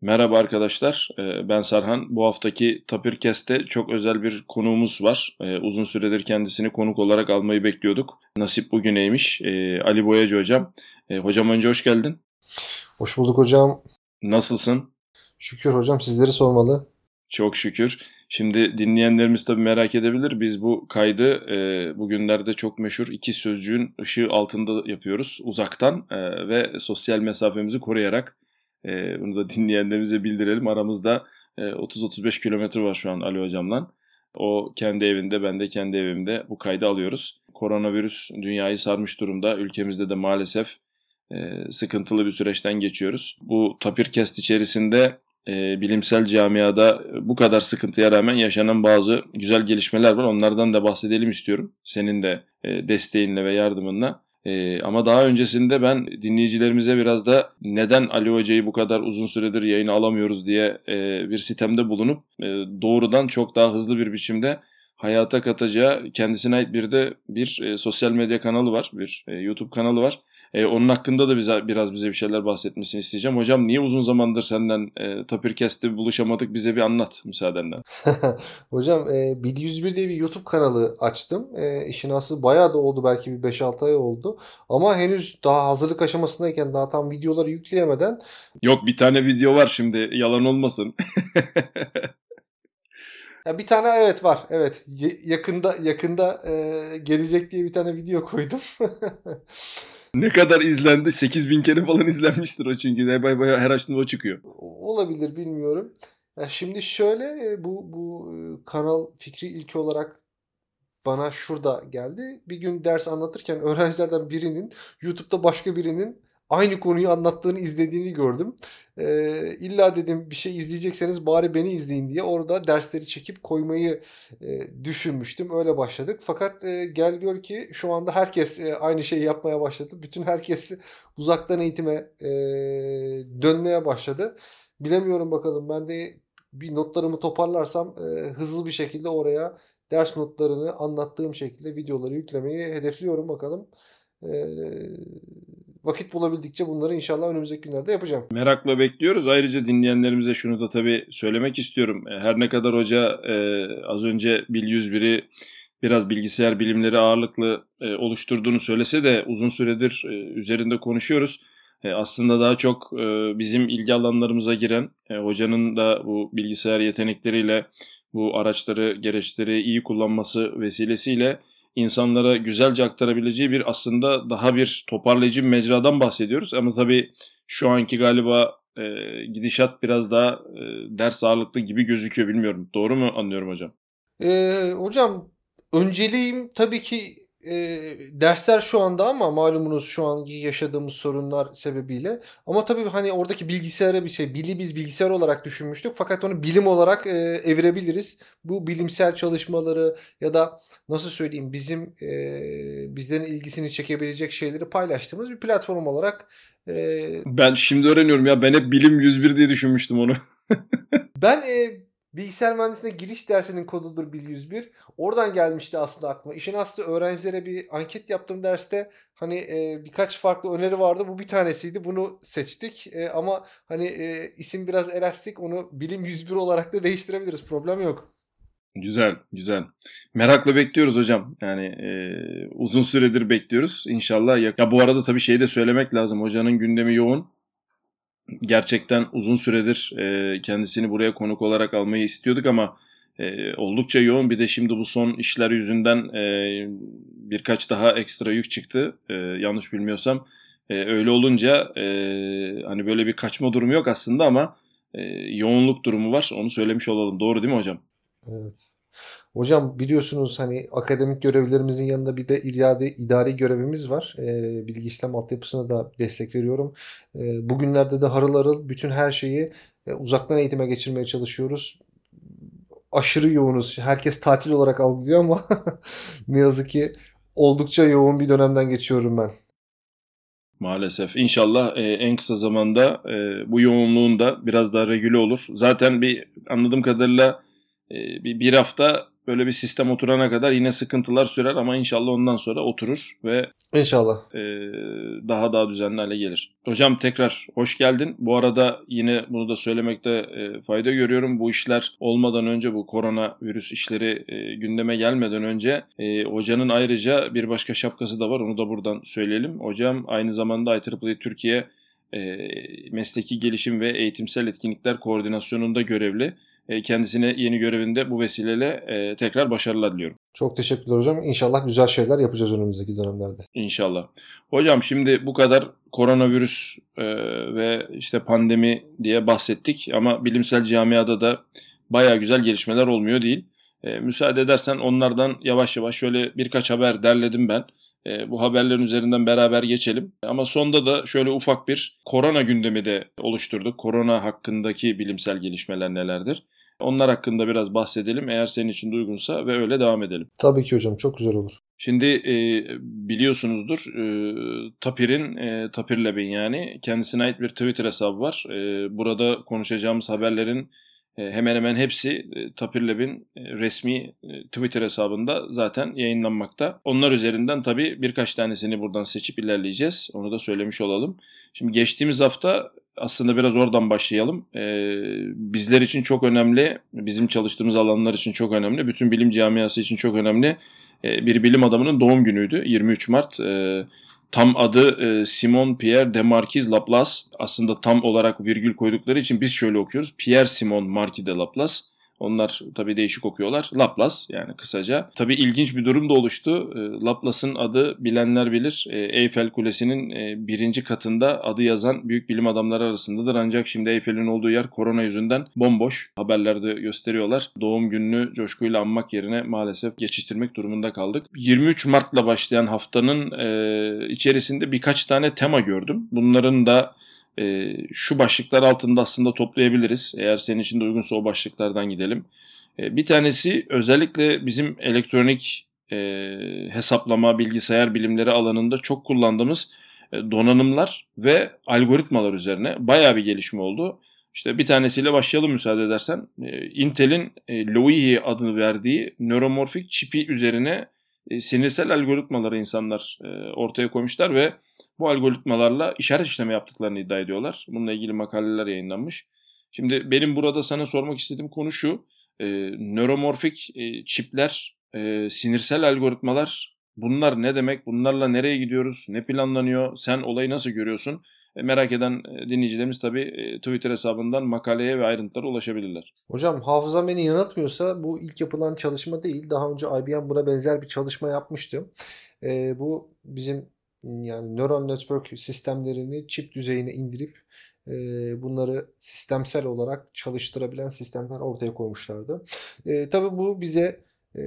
Merhaba arkadaşlar, ee, ben Sarhan. Bu haftaki Tapirkest'te çok özel bir konuğumuz var. Ee, uzun süredir kendisini konuk olarak almayı bekliyorduk. Nasip bugüneymiş. Ee, Ali Boyacı hocam. Hocam önce hoş geldin. Hoş bulduk hocam. Nasılsın? Şükür hocam sizleri sormalı. Çok şükür. Şimdi dinleyenlerimiz tabii merak edebilir. Biz bu kaydı e, bugünlerde çok meşhur iki sözcüğün ışığı altında yapıyoruz. Uzaktan e, ve sosyal mesafemizi koruyarak. E, bunu da dinleyenlerimize bildirelim. Aramızda e, 30-35 kilometre var şu an Ali Hocam'la. O kendi evinde, ben de kendi evimde bu kaydı alıyoruz. Koronavirüs dünyayı sarmış durumda. Ülkemizde de maalesef e, sıkıntılı bir süreçten geçiyoruz. Bu Tapirkest içerisinde e, bilimsel camiada bu kadar sıkıntıya rağmen yaşanan bazı güzel gelişmeler var. Onlardan da bahsedelim istiyorum. Senin de e, desteğinle ve yardımınla. Ee, ama daha öncesinde ben dinleyicilerimize biraz da neden Ali Hoca'yı bu kadar uzun süredir yayına alamıyoruz diye e, bir sitemde bulunup e, doğrudan çok daha hızlı bir biçimde hayata katacağı kendisine ait bir de bir e, sosyal medya kanalı var, bir e, YouTube kanalı var. E, onun hakkında da bize biraz bize bir şeyler bahsetmesini isteyeceğim. Hocam niye uzun zamandır senden e, Tapirkest'te buluşamadık bize bir anlat müsaadenle. Hocam e, Bil 101 diye bir YouTube kanalı açtım. E, işin aslı bayağı da oldu belki bir 5-6 ay oldu. Ama henüz daha hazırlık aşamasındayken daha tam videoları yükleyemeden. Yok bir tane video var şimdi yalan olmasın. Ya bir tane evet var. Evet. yakında yakında e, gelecek diye bir tane video koydum. ne kadar izlendi? 8000 kere falan izlenmiştir o çünkü. Bay bay her açtığında o çıkıyor. Olabilir bilmiyorum. Ya şimdi şöyle e, bu bu e, kanal fikri ilk olarak bana şurada geldi. Bir gün ders anlatırken öğrencilerden birinin YouTube'da başka birinin aynı konuyu anlattığını izlediğini gördüm. Ee, illa dedim bir şey izleyecekseniz bari beni izleyin diye orada dersleri çekip koymayı e, düşünmüştüm. Öyle başladık. Fakat e, gel gör ki şu anda herkes e, aynı şeyi yapmaya başladı. Bütün herkes uzaktan eğitime e, dönmeye başladı. Bilemiyorum bakalım ben de bir notlarımı toparlarsam e, hızlı bir şekilde oraya ders notlarını anlattığım şekilde videoları yüklemeyi hedefliyorum bakalım. E, vakit bulabildikçe bunları inşallah önümüzdeki günlerde yapacağım. Merakla bekliyoruz. Ayrıca dinleyenlerimize şunu da tabii söylemek istiyorum. E, her ne kadar hoca e, az önce Bil 101'i biraz bilgisayar bilimleri ağırlıklı e, oluşturduğunu söylese de uzun süredir e, üzerinde konuşuyoruz. E, aslında daha çok e, bizim ilgi alanlarımıza giren e, hocanın da bu bilgisayar yetenekleriyle bu araçları, gereçleri iyi kullanması vesilesiyle insanlara güzelce aktarabileceği bir aslında daha bir toparlayıcı bir mecradan bahsediyoruz. Ama tabii şu anki galiba e, gidişat biraz daha e, ders ağırlıklı gibi gözüküyor bilmiyorum. Doğru mu anlıyorum hocam? Ee, hocam önceliğim tabii ki e, dersler şu anda ama malumunuz şu anki yaşadığımız sorunlar sebebiyle. Ama tabii hani oradaki bilgisayara bir şey, bili biz bilgisayar olarak düşünmüştük. Fakat onu bilim olarak e, evirebiliriz. Bu bilimsel çalışmaları ya da nasıl söyleyeyim bizim e, bizlerin ilgisini çekebilecek şeyleri paylaştığımız bir platform olarak e, ben şimdi öğreniyorum ya ben hep bilim 101 diye düşünmüştüm onu. ben e, Bilgisayar mühendisliğine giriş dersinin kodudur Bil 101. Oradan gelmişti aslında aklıma. İşin aslı öğrencilere bir anket yaptığım derste hani e, birkaç farklı öneri vardı. Bu bir tanesiydi. Bunu seçtik. E, ama hani e, isim biraz elastik. Onu Bilim 101 olarak da değiştirebiliriz. Problem yok. Güzel, güzel. Merakla bekliyoruz hocam. Yani e, uzun süredir bekliyoruz. İnşallah. Ya, ya bu arada tabii şeyi de söylemek lazım. Hocanın gündemi yoğun gerçekten uzun süredir e, kendisini buraya konuk olarak almayı istiyorduk ama e, oldukça yoğun. Bir de şimdi bu son işler yüzünden e, birkaç daha ekstra yük çıktı. E, yanlış bilmiyorsam. E, öyle olunca e, hani böyle bir kaçma durumu yok aslında ama e, yoğunluk durumu var. Onu söylemiş olalım. Doğru değil mi hocam? Evet. Hocam biliyorsunuz hani akademik görevlerimizin yanında bir de idari, idari görevimiz var. E, bilgi işlem altyapısına da destek veriyorum. E, bugünlerde de harıl harıl bütün her şeyi e, uzaktan eğitime geçirmeye çalışıyoruz. Aşırı yoğunuz. Herkes tatil olarak algılıyor ama ne yazık ki oldukça yoğun bir dönemden geçiyorum ben. Maalesef. İnşallah e, en kısa zamanda e, bu yoğunluğun da biraz daha regüle olur. Zaten bir anladığım kadarıyla e, bir, bir hafta böyle bir sistem oturana kadar yine sıkıntılar sürer ama inşallah ondan sonra oturur ve İnşallah. e, daha daha düzenli hale gelir. Hocam tekrar hoş geldin. Bu arada yine bunu da söylemekte e, fayda görüyorum. Bu işler olmadan önce bu korona virüs işleri e, gündeme gelmeden önce e, hocanın ayrıca bir başka şapkası da var. Onu da buradan söyleyelim. Hocam aynı zamanda IEEE Türkiye e, mesleki gelişim ve eğitimsel etkinlikler koordinasyonunda görevli. E, kendisine yeni görevinde bu vesileyle e, tekrar başarılar diliyorum. Çok teşekkürler hocam. İnşallah güzel şeyler yapacağız önümüzdeki dönemlerde. İnşallah. Hocam şimdi bu kadar koronavirüs e, ve işte pandemi diye bahsettik ama bilimsel camiada da baya güzel gelişmeler olmuyor değil. Müsaade edersen onlardan yavaş yavaş şöyle birkaç haber derledim ben. E, bu haberlerin üzerinden beraber geçelim. Ama sonda da şöyle ufak bir korona gündemi de oluşturduk. Korona hakkındaki bilimsel gelişmeler nelerdir? Onlar hakkında biraz bahsedelim eğer senin için de uygunsa ve öyle devam edelim. Tabii ki hocam çok güzel olur. Şimdi e, biliyorsunuzdur e, Tapir'in, e, Tapir Lab'in yani kendisine ait bir Twitter hesabı var. E, burada konuşacağımız haberlerin e, hemen hemen hepsi e, Tapir Lab'in e, resmi e, Twitter hesabında zaten yayınlanmakta. Onlar üzerinden tabii birkaç tanesini buradan seçip ilerleyeceğiz. Onu da söylemiş olalım. Şimdi geçtiğimiz hafta aslında biraz oradan başlayalım. Ee, bizler için çok önemli, bizim çalıştığımız alanlar için çok önemli, bütün bilim camiası için çok önemli ee, bir bilim adamının doğum günüydü. 23 Mart. Ee, tam adı e, Simon Pierre de Marquis Laplace. Aslında tam olarak virgül koydukları için biz şöyle okuyoruz. Pierre Simon Marquis de Laplace. Onlar tabii değişik okuyorlar. Laplace yani kısaca. Tabii ilginç bir durum da oluştu. E, Laplace'ın adı bilenler bilir. E, Eyfel Kulesi'nin e, birinci katında adı yazan büyük bilim adamları arasındadır. Ancak şimdi Eyfel'in olduğu yer korona yüzünden bomboş. Haberlerde gösteriyorlar. Doğum gününü coşkuyla anmak yerine maalesef geçiştirmek durumunda kaldık. 23 Mart'la başlayan haftanın içerisinde birkaç tane tema gördüm. Bunların da e, şu başlıklar altında aslında toplayabiliriz. Eğer senin için de uygunsa o başlıklardan gidelim. E, bir tanesi özellikle bizim elektronik e, hesaplama, bilgisayar bilimleri alanında çok kullandığımız e, donanımlar ve algoritmalar üzerine bayağı bir gelişme oldu. İşte bir tanesiyle başlayalım müsaade edersen. E, Intel'in e, Loihi adını verdiği nöromorfik çipi üzerine e, sinirsel algoritmaları insanlar e, ortaya koymuşlar ve bu algoritmalarla işaret işleme yaptıklarını iddia ediyorlar. Bununla ilgili makaleler yayınlanmış. Şimdi benim burada sana sormak istediğim konu şu. E, nöromorfik e, çipler, e, sinirsel algoritmalar bunlar ne demek? Bunlarla nereye gidiyoruz? Ne planlanıyor? Sen olayı nasıl görüyorsun? E, merak eden e, dinleyicilerimiz tabii e, Twitter hesabından makaleye ve ayrıntılara ulaşabilirler. Hocam hafızam beni yanıltmıyorsa bu ilk yapılan çalışma değil. Daha önce IBM buna benzer bir çalışma yapmıştı. E, bu bizim yani neural network sistemlerini çip düzeyine indirip bunları sistemsel olarak çalıştırabilen sistemler ortaya koymuşlardı. E, tabii bu bize e,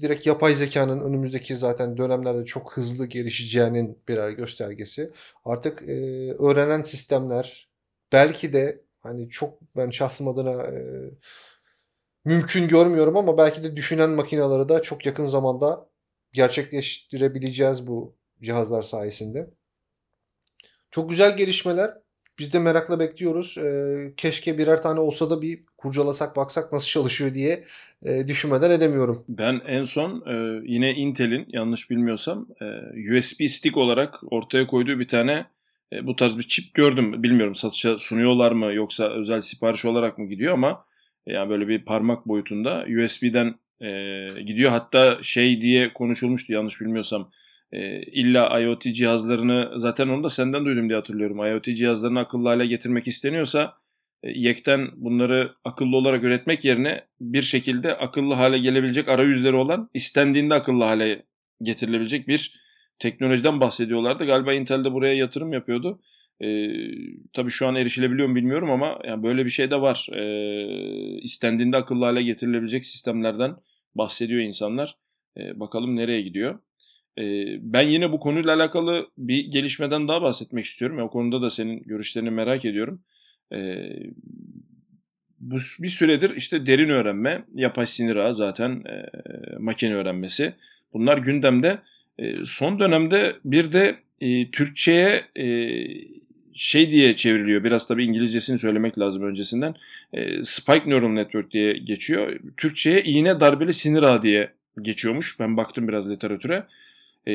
direkt yapay zekanın önümüzdeki zaten dönemlerde çok hızlı gelişeceğinin birer göstergesi. Artık e, öğrenen sistemler belki de hani çok ben şahsım adına e, mümkün görmüyorum ama belki de düşünen makinaları da çok yakın zamanda gerçekleştirebileceğiz bu cihazlar sayesinde. Çok güzel gelişmeler. Biz de merakla bekliyoruz. Ee, keşke birer tane olsa da bir kurcalasak baksak nasıl çalışıyor diye e, düşünmeden edemiyorum. Ben en son e, yine Intel'in yanlış bilmiyorsam e, USB stick olarak ortaya koyduğu bir tane e, bu tarz bir çip gördüm. Bilmiyorum satışa sunuyorlar mı yoksa özel sipariş olarak mı gidiyor ama e, yani böyle bir parmak boyutunda USB'den e, gidiyor. Hatta şey diye konuşulmuştu yanlış bilmiyorsam e, illa IoT cihazlarını zaten onu da senden duydum diye hatırlıyorum. IoT cihazlarını akıllı hale getirmek isteniyorsa e, yekten bunları akıllı olarak üretmek yerine bir şekilde akıllı hale gelebilecek arayüzleri olan istendiğinde akıllı hale getirilebilecek bir teknolojiden bahsediyorlardı. Galiba Intel de buraya yatırım yapıyordu. E, tabii şu an erişilebiliyor mu bilmiyorum ama yani böyle bir şey de var. E, istendiğinde akıllı hale getirilebilecek sistemlerden bahsediyor insanlar. E, bakalım nereye gidiyor. Ben yine bu konuyla alakalı bir gelişmeden daha bahsetmek istiyorum. O konuda da senin görüşlerini merak ediyorum. Bu bir süredir işte derin öğrenme, yapay sinir ağı zaten makine öğrenmesi. Bunlar gündemde. Son dönemde bir de Türkçe'ye şey diye çevriliyor. Biraz tabii İngilizcesini söylemek lazım öncesinden. E, Spike Neural Network diye geçiyor. Türkçe'ye iğne darbeli sinir ağı diye geçiyormuş. Ben baktım biraz literatüre. E,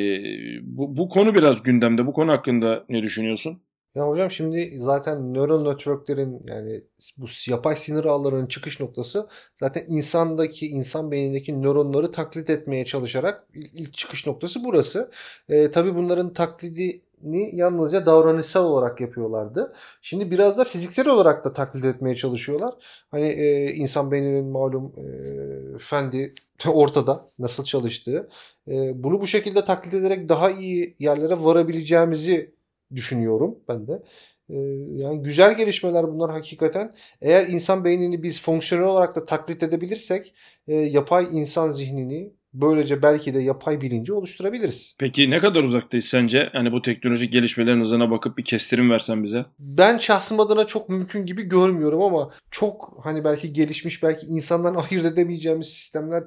bu, bu konu biraz gündemde. Bu konu hakkında ne düşünüyorsun? Ya hocam şimdi zaten neural networklerin yani bu yapay sinir ağlarının çıkış noktası zaten insandaki insan beynindeki nöronları taklit etmeye çalışarak ilk çıkış noktası burası. E, tabii bunların taklidini yalnızca davranışsal olarak yapıyorlardı. Şimdi biraz da fiziksel olarak da taklit etmeye çalışıyorlar. Hani e, insan beyninin malum e, fendi ortada nasıl çalıştığı. E, bunu bu şekilde taklit ederek daha iyi yerlere varabileceğimizi düşünüyorum ben de. Ee, yani güzel gelişmeler bunlar hakikaten. Eğer insan beynini biz fonksiyonel olarak da taklit edebilirsek e, yapay insan zihnini böylece belki de yapay bilinci oluşturabiliriz. Peki ne kadar uzaktayız sence? Hani bu teknolojik gelişmelerin hızına bakıp bir kestirim versen bize. Ben şahsım adına çok mümkün gibi görmüyorum ama çok hani belki gelişmiş belki insandan ayırt edemeyeceğimiz sistemler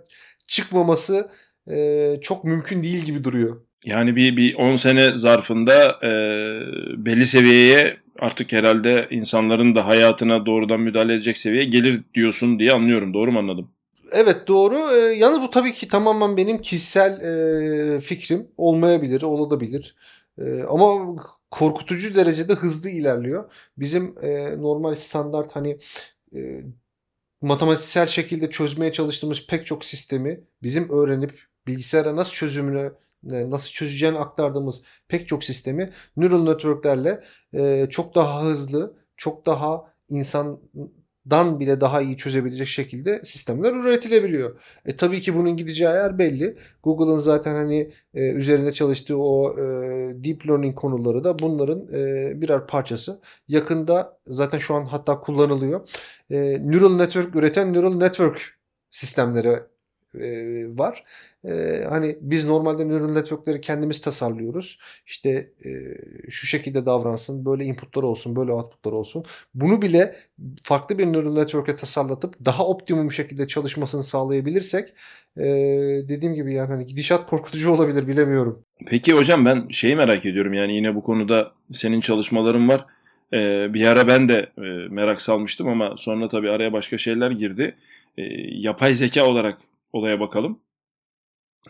çıkmaması e, çok mümkün değil gibi duruyor. Yani bir, bir 10 sene zarfında e, belli seviyeye artık herhalde insanların da hayatına doğrudan müdahale edecek seviyeye gelir diyorsun diye anlıyorum. Doğru mu anladım? Evet doğru. Ee, yalnız bu tabii ki tamamen benim kişisel e, fikrim. Olmayabilir, olabilir. E, ama korkutucu derecede hızlı ilerliyor. Bizim e, normal standart hani e, matematiksel şekilde çözmeye çalıştığımız pek çok sistemi bizim öğrenip bilgisayara nasıl çözümünü e, nasıl çözeceğini aktardığımız pek çok sistemi neural networklerle e, çok daha hızlı, çok daha insandan bile daha iyi çözebilecek şekilde sistemler üretilebiliyor. E tabii ki bunun gideceği yer belli. Google'ın zaten hani e, üzerinde çalıştığı o e, deep learning konuları da bunların e, birer parçası. Yakında zaten şu an hatta kullanılıyor. E, neural network üreten neural network sistemleri e, var. E, hani biz normalde neural network'leri kendimiz tasarlıyoruz. İşte e, şu şekilde davransın, böyle inputlar olsun, böyle outputlar olsun. Bunu bile farklı bir neural network'e tasarlatıp daha optimum şekilde çalışmasını sağlayabilirsek dediğim gibi yani hani gidişat korkutucu olabilir bilemiyorum. Peki hocam ben şeyi merak ediyorum yani yine bu konuda senin çalışmaların var. Ee, bir ara ben de e, merak salmıştım ama sonra tabii araya başka şeyler girdi. E, yapay zeka olarak olaya bakalım.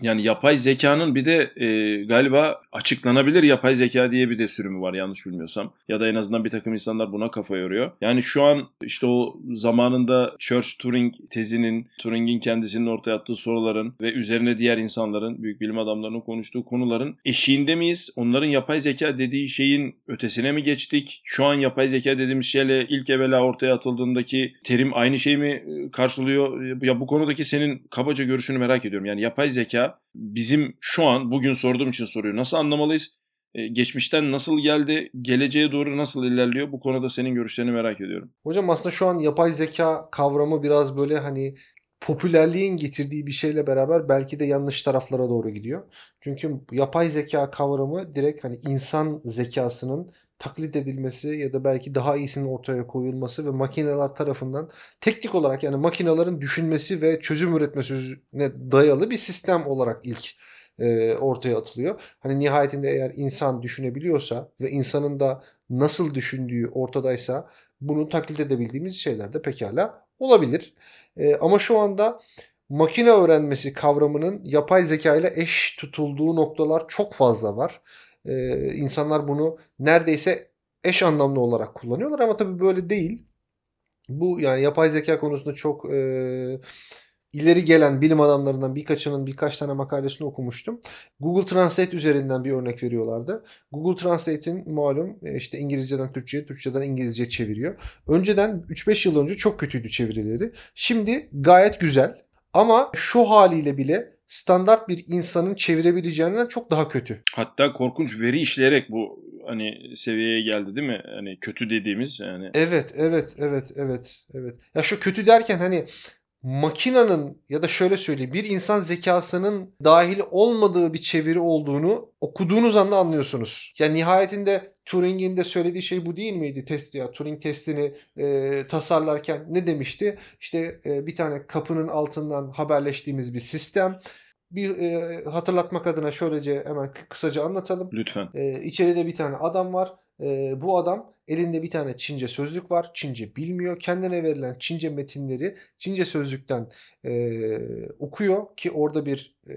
Yani yapay zekanın bir de e, galiba açıklanabilir yapay zeka diye bir de sürümü var yanlış bilmiyorsam. Ya da en azından bir takım insanlar buna kafa yoruyor. Yani şu an işte o zamanında Church-Turing tezinin, Turing'in kendisinin ortaya attığı soruların ve üzerine diğer insanların, büyük bilim adamlarının konuştuğu konuların eşiğinde miyiz? Onların yapay zeka dediği şeyin ötesine mi geçtik? Şu an yapay zeka dediğimiz şeyle ilk evvela ortaya atıldığındaki terim aynı şey mi karşılıyor? Ya bu konudaki senin kabaca görüşünü merak ediyorum. Yani yapay zeka bizim şu an bugün sorduğum için soruyor. Nasıl anlamalıyız? Ee, geçmişten nasıl geldi? Geleceğe doğru nasıl ilerliyor? Bu konuda senin görüşlerini merak ediyorum. Hocam aslında şu an yapay zeka kavramı biraz böyle hani popülerliğin getirdiği bir şeyle beraber belki de yanlış taraflara doğru gidiyor. Çünkü yapay zeka kavramı direkt hani insan zekasının taklit edilmesi ya da belki daha iyisinin ortaya koyulması ve makineler tarafından teknik olarak yani makinelerin düşünmesi ve çözüm üretmesine dayalı bir sistem olarak ilk e, ortaya atılıyor. Hani nihayetinde eğer insan düşünebiliyorsa ve insanın da nasıl düşündüğü ortadaysa bunu taklit edebildiğimiz şeyler de pekala olabilir. E, ama şu anda makine öğrenmesi kavramının yapay zeka ile eş tutulduğu noktalar çok fazla var. Ee, insanlar bunu neredeyse eş anlamlı olarak kullanıyorlar ama tabii böyle değil. Bu yani yapay zeka konusunda çok e, ileri gelen bilim adamlarından birkaçının birkaç tane makalesini okumuştum. Google Translate üzerinden bir örnek veriyorlardı. Google Translate'in malum e, işte İngilizceden Türkçe'ye, Türkçeden İngilizce çeviriyor. Önceden 3-5 yıl önce çok kötüydü çevirileri. Şimdi gayet güzel. Ama şu haliyle bile standart bir insanın çevirebileceğinden çok daha kötü. Hatta korkunç veri işleyerek bu hani seviyeye geldi değil mi? Hani kötü dediğimiz yani. Evet, evet, evet, evet, evet. Ya şu kötü derken hani makinanın ya da şöyle söyleyeyim bir insan zekasının dahil olmadığı bir çeviri olduğunu okuduğunuz anda anlıyorsunuz. Yani nihayetinde Turing'in de söylediği şey bu değil miydi test ya Turing testini e, tasarlarken ne demişti? İşte e, bir tane kapının altından haberleştiğimiz bir sistem. Bir e, hatırlatmak adına şöylece hemen kısaca anlatalım. Lütfen. E, içeride bir tane adam var. E, bu adam elinde bir tane Çince sözlük var. Çince bilmiyor. Kendine verilen Çince metinleri Çince sözlükten e, okuyor ki orada bir e,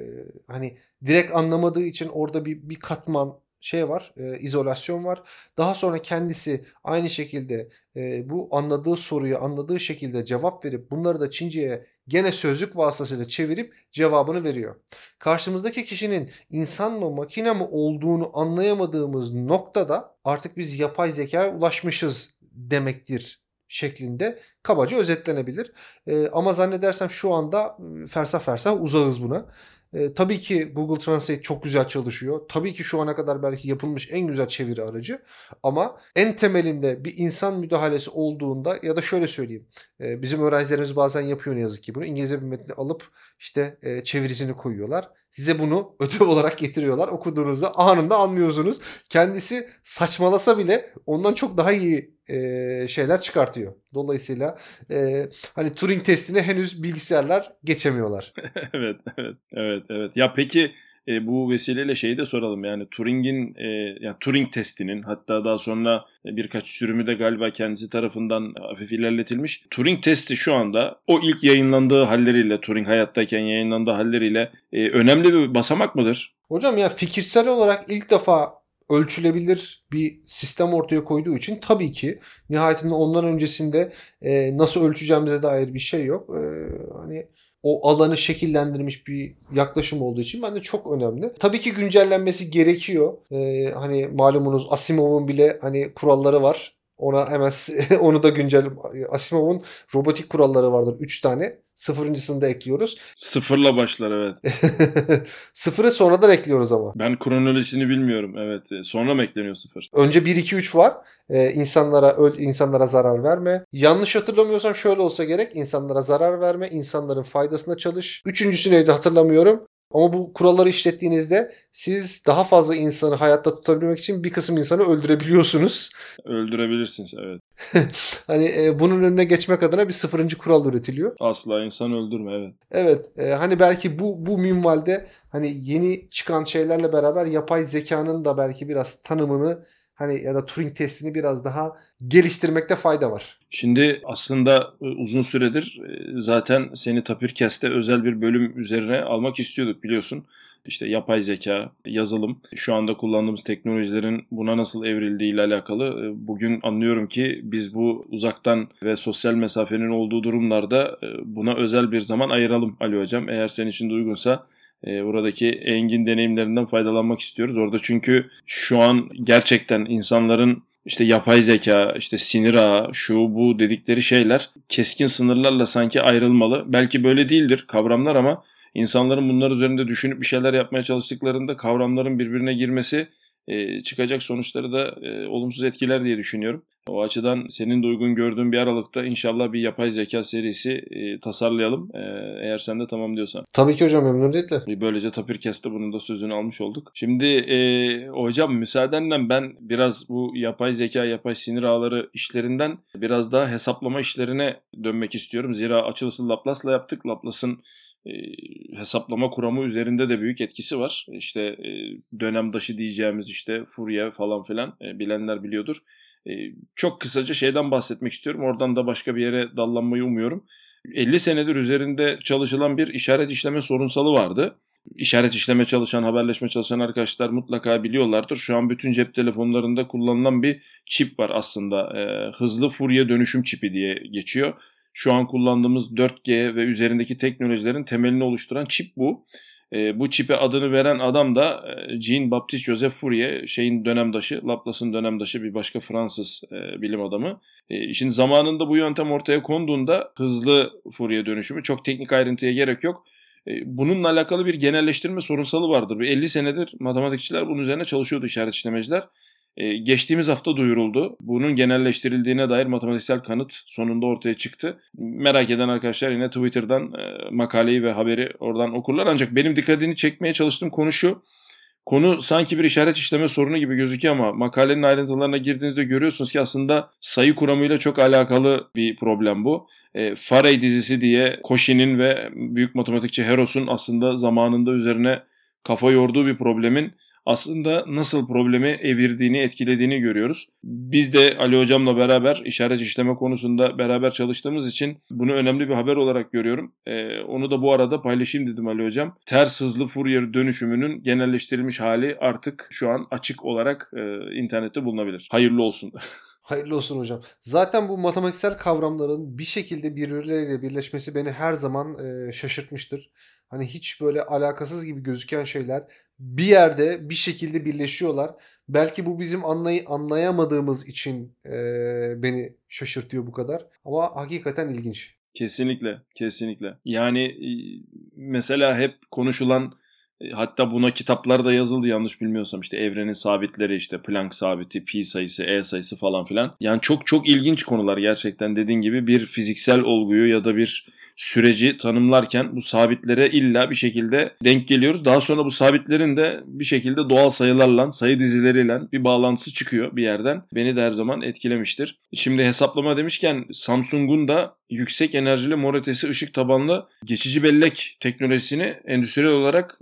hani direkt anlamadığı için orada bir bir katman şey var, e, izolasyon var. Daha sonra kendisi aynı şekilde e, bu anladığı soruyu anladığı şekilde cevap verip bunları da Çince'ye gene sözlük vasıtasıyla çevirip cevabını veriyor. Karşımızdaki kişinin insan mı makine mi olduğunu anlayamadığımız noktada artık biz yapay zekaya ulaşmışız demektir şeklinde kabaca özetlenebilir. E, ama zannedersem şu anda fersah fersah uzağız buna. E, tabii ki Google Translate çok güzel çalışıyor. Tabii ki şu ana kadar belki yapılmış en güzel çeviri aracı. Ama en temelinde bir insan müdahalesi olduğunda ya da şöyle söyleyeyim. E, bizim öğrencilerimiz bazen yapıyor ne yazık ki bunu. İngilizce bir metni alıp işte e, çevirisini koyuyorlar. Size bunu ödev olarak getiriyorlar. Okuduğunuzda anında anlıyorsunuz. Kendisi saçmalasa bile ondan çok daha iyi e, şeyler çıkartıyor. Dolayısıyla e, hani Turing testini henüz bilgisayarlar geçemiyorlar. evet, evet, evet, evet. Ya peki e, bu vesileyle şeyi de soralım yani Turing'in e, yani Turing testinin hatta daha sonra birkaç sürümü de galiba kendisi tarafından hafif ilerletilmiş. Turing testi şu anda o ilk yayınlandığı halleriyle Turing hayattayken yayınlandığı halleriyle e, önemli bir basamak mıdır? Hocam ya fikirsel olarak ilk defa ölçülebilir bir sistem ortaya koyduğu için tabii ki nihayetinde ondan öncesinde e, nasıl ölçeceğimize dair bir şey yok. E, hani o alanı şekillendirmiş bir yaklaşım olduğu için bence çok önemli. Tabii ki güncellenmesi gerekiyor. Ee, hani malumunuz Asimov'un bile hani kuralları var. Ona hemen onu da güncel Asimov'un robotik kuralları vardır 3 tane. Sıfırıncısını da ekliyoruz. Sıfırla başlar evet. Sıfırı sonradan ekliyoruz ama. Ben kronolojisini bilmiyorum evet. Sonra mı ekleniyor sıfır? Önce 1 2 3 var. Ee, insanlara öl insanlara zarar verme. Yanlış hatırlamıyorsam şöyle olsa gerek. insanlara zarar verme, insanların faydasına çalış. Üçüncüsü neydi hatırlamıyorum. Ama bu kuralları işlettiğinizde siz daha fazla insanı hayatta tutabilmek için bir kısım insanı öldürebiliyorsunuz. Öldürebilirsiniz evet. hani e, bunun önüne geçmek adına bir sıfırıncı kural üretiliyor. Asla insan öldürme evet. Evet e, hani belki bu bu minvalde hani yeni çıkan şeylerle beraber yapay zekanın da belki biraz tanımını hani ya da Turing testini biraz daha geliştirmekte fayda var. Şimdi aslında e, uzun süredir e, zaten seni Tapirkest'te özel bir bölüm üzerine almak istiyorduk biliyorsun. İşte yapay zeka, yazılım, şu anda kullandığımız teknolojilerin buna nasıl evrildiği ile alakalı e, bugün anlıyorum ki biz bu uzaktan ve sosyal mesafenin olduğu durumlarda buna özel bir zaman ayıralım Ali Hocam. Eğer senin için de uygunsa e, buradaki engin deneyimlerinden faydalanmak istiyoruz. Orada çünkü şu an gerçekten insanların işte yapay zeka, işte sinir ağı, şu bu dedikleri şeyler keskin sınırlarla sanki ayrılmalı. Belki böyle değildir kavramlar ama insanların bunlar üzerinde düşünüp bir şeyler yapmaya çalıştıklarında kavramların birbirine girmesi e, çıkacak sonuçları da e, olumsuz etkiler diye düşünüyorum. O açıdan senin de uygun gördüğün bir aralıkta inşallah bir yapay zeka serisi e, tasarlayalım. E, eğer sen de tamam diyorsan. Tabii ki hocam memnuniyetle. Böylece Tapirkest'te bunun da sözünü almış olduk. Şimdi e, hocam müsaadenle ben biraz bu yapay zeka, yapay sinir ağları işlerinden biraz daha hesaplama işlerine dönmek istiyorum. Zira açılışı Laplace'la yaptık. Laplace'ın hesaplama kuramı üzerinde de büyük etkisi var. İşte e, dönemdaşı diyeceğimiz işte Fourier falan filan bilenler biliyordur. Çok kısaca şeyden bahsetmek istiyorum. Oradan da başka bir yere dallanmayı umuyorum. 50 senedir üzerinde çalışılan bir işaret işleme sorunsalı vardı. İşaret işleme çalışan, haberleşme çalışan arkadaşlar mutlaka biliyorlardır. Şu an bütün cep telefonlarında kullanılan bir çip var aslında. Hızlı Fourier dönüşüm çipi diye geçiyor şu an kullandığımız 4G ve üzerindeki teknolojilerin temelini oluşturan çip bu. E, bu çipe adını veren adam da e, Jean-Baptiste Joseph Fourier, şeyin dönemdaşı, Laplace'ın dönemdaşı bir başka Fransız e, bilim adamı. E, şimdi zamanında bu yöntem ortaya konduğunda hızlı Fourier dönüşümü çok teknik ayrıntıya gerek yok. E, bununla alakalı bir genelleştirme sorunsalı vardır. 50 senedir matematikçiler bunun üzerine çalışıyordu işaret işlemeciler. Ee, geçtiğimiz hafta duyuruldu. Bunun genelleştirildiğine dair matematiksel kanıt sonunda ortaya çıktı. Merak eden arkadaşlar yine Twitter'dan e, makaleyi ve haberi oradan okurlar. Ancak benim dikkatini çekmeye çalıştığım konu şu. Konu sanki bir işaret işleme sorunu gibi gözüküyor ama makalenin ayrıntılarına girdiğinizde görüyorsunuz ki aslında sayı kuramıyla çok alakalı bir problem bu. E, Faray dizisi diye Cauchy'nin ve büyük matematikçi Heros'un aslında zamanında üzerine kafa yorduğu bir problemin aslında nasıl problemi evirdiğini, etkilediğini görüyoruz. Biz de Ali Hocam'la beraber işaret işleme konusunda beraber çalıştığımız için bunu önemli bir haber olarak görüyorum. Ee, onu da bu arada paylaşayım dedim Ali Hocam. Ters hızlı Fourier dönüşümünün genelleştirilmiş hali artık şu an açık olarak e, internette bulunabilir. Hayırlı olsun. Hayırlı olsun hocam. Zaten bu matematiksel kavramların bir şekilde birbirleriyle birleşmesi beni her zaman e, şaşırtmıştır. Hani hiç böyle alakasız gibi gözüken şeyler bir yerde bir şekilde birleşiyorlar. Belki bu bizim anlay anlayamadığımız için e, beni şaşırtıyor bu kadar. Ama hakikaten ilginç. Kesinlikle, kesinlikle. Yani mesela hep konuşulan hatta buna kitaplar da yazıldı yanlış bilmiyorsam işte evrenin sabitleri işte Planck sabiti, pi sayısı, e sayısı falan filan. Yani çok çok ilginç konular gerçekten dediğin gibi bir fiziksel olguyu ya da bir süreci tanımlarken bu sabitlere illa bir şekilde denk geliyoruz. Daha sonra bu sabitlerin de bir şekilde doğal sayılarla, sayı dizileriyle bir bağlantısı çıkıyor bir yerden. Beni de her zaman etkilemiştir. Şimdi hesaplama demişken Samsung'un da yüksek enerjili mor ötesi ışık tabanlı geçici bellek teknolojisini endüstriyel olarak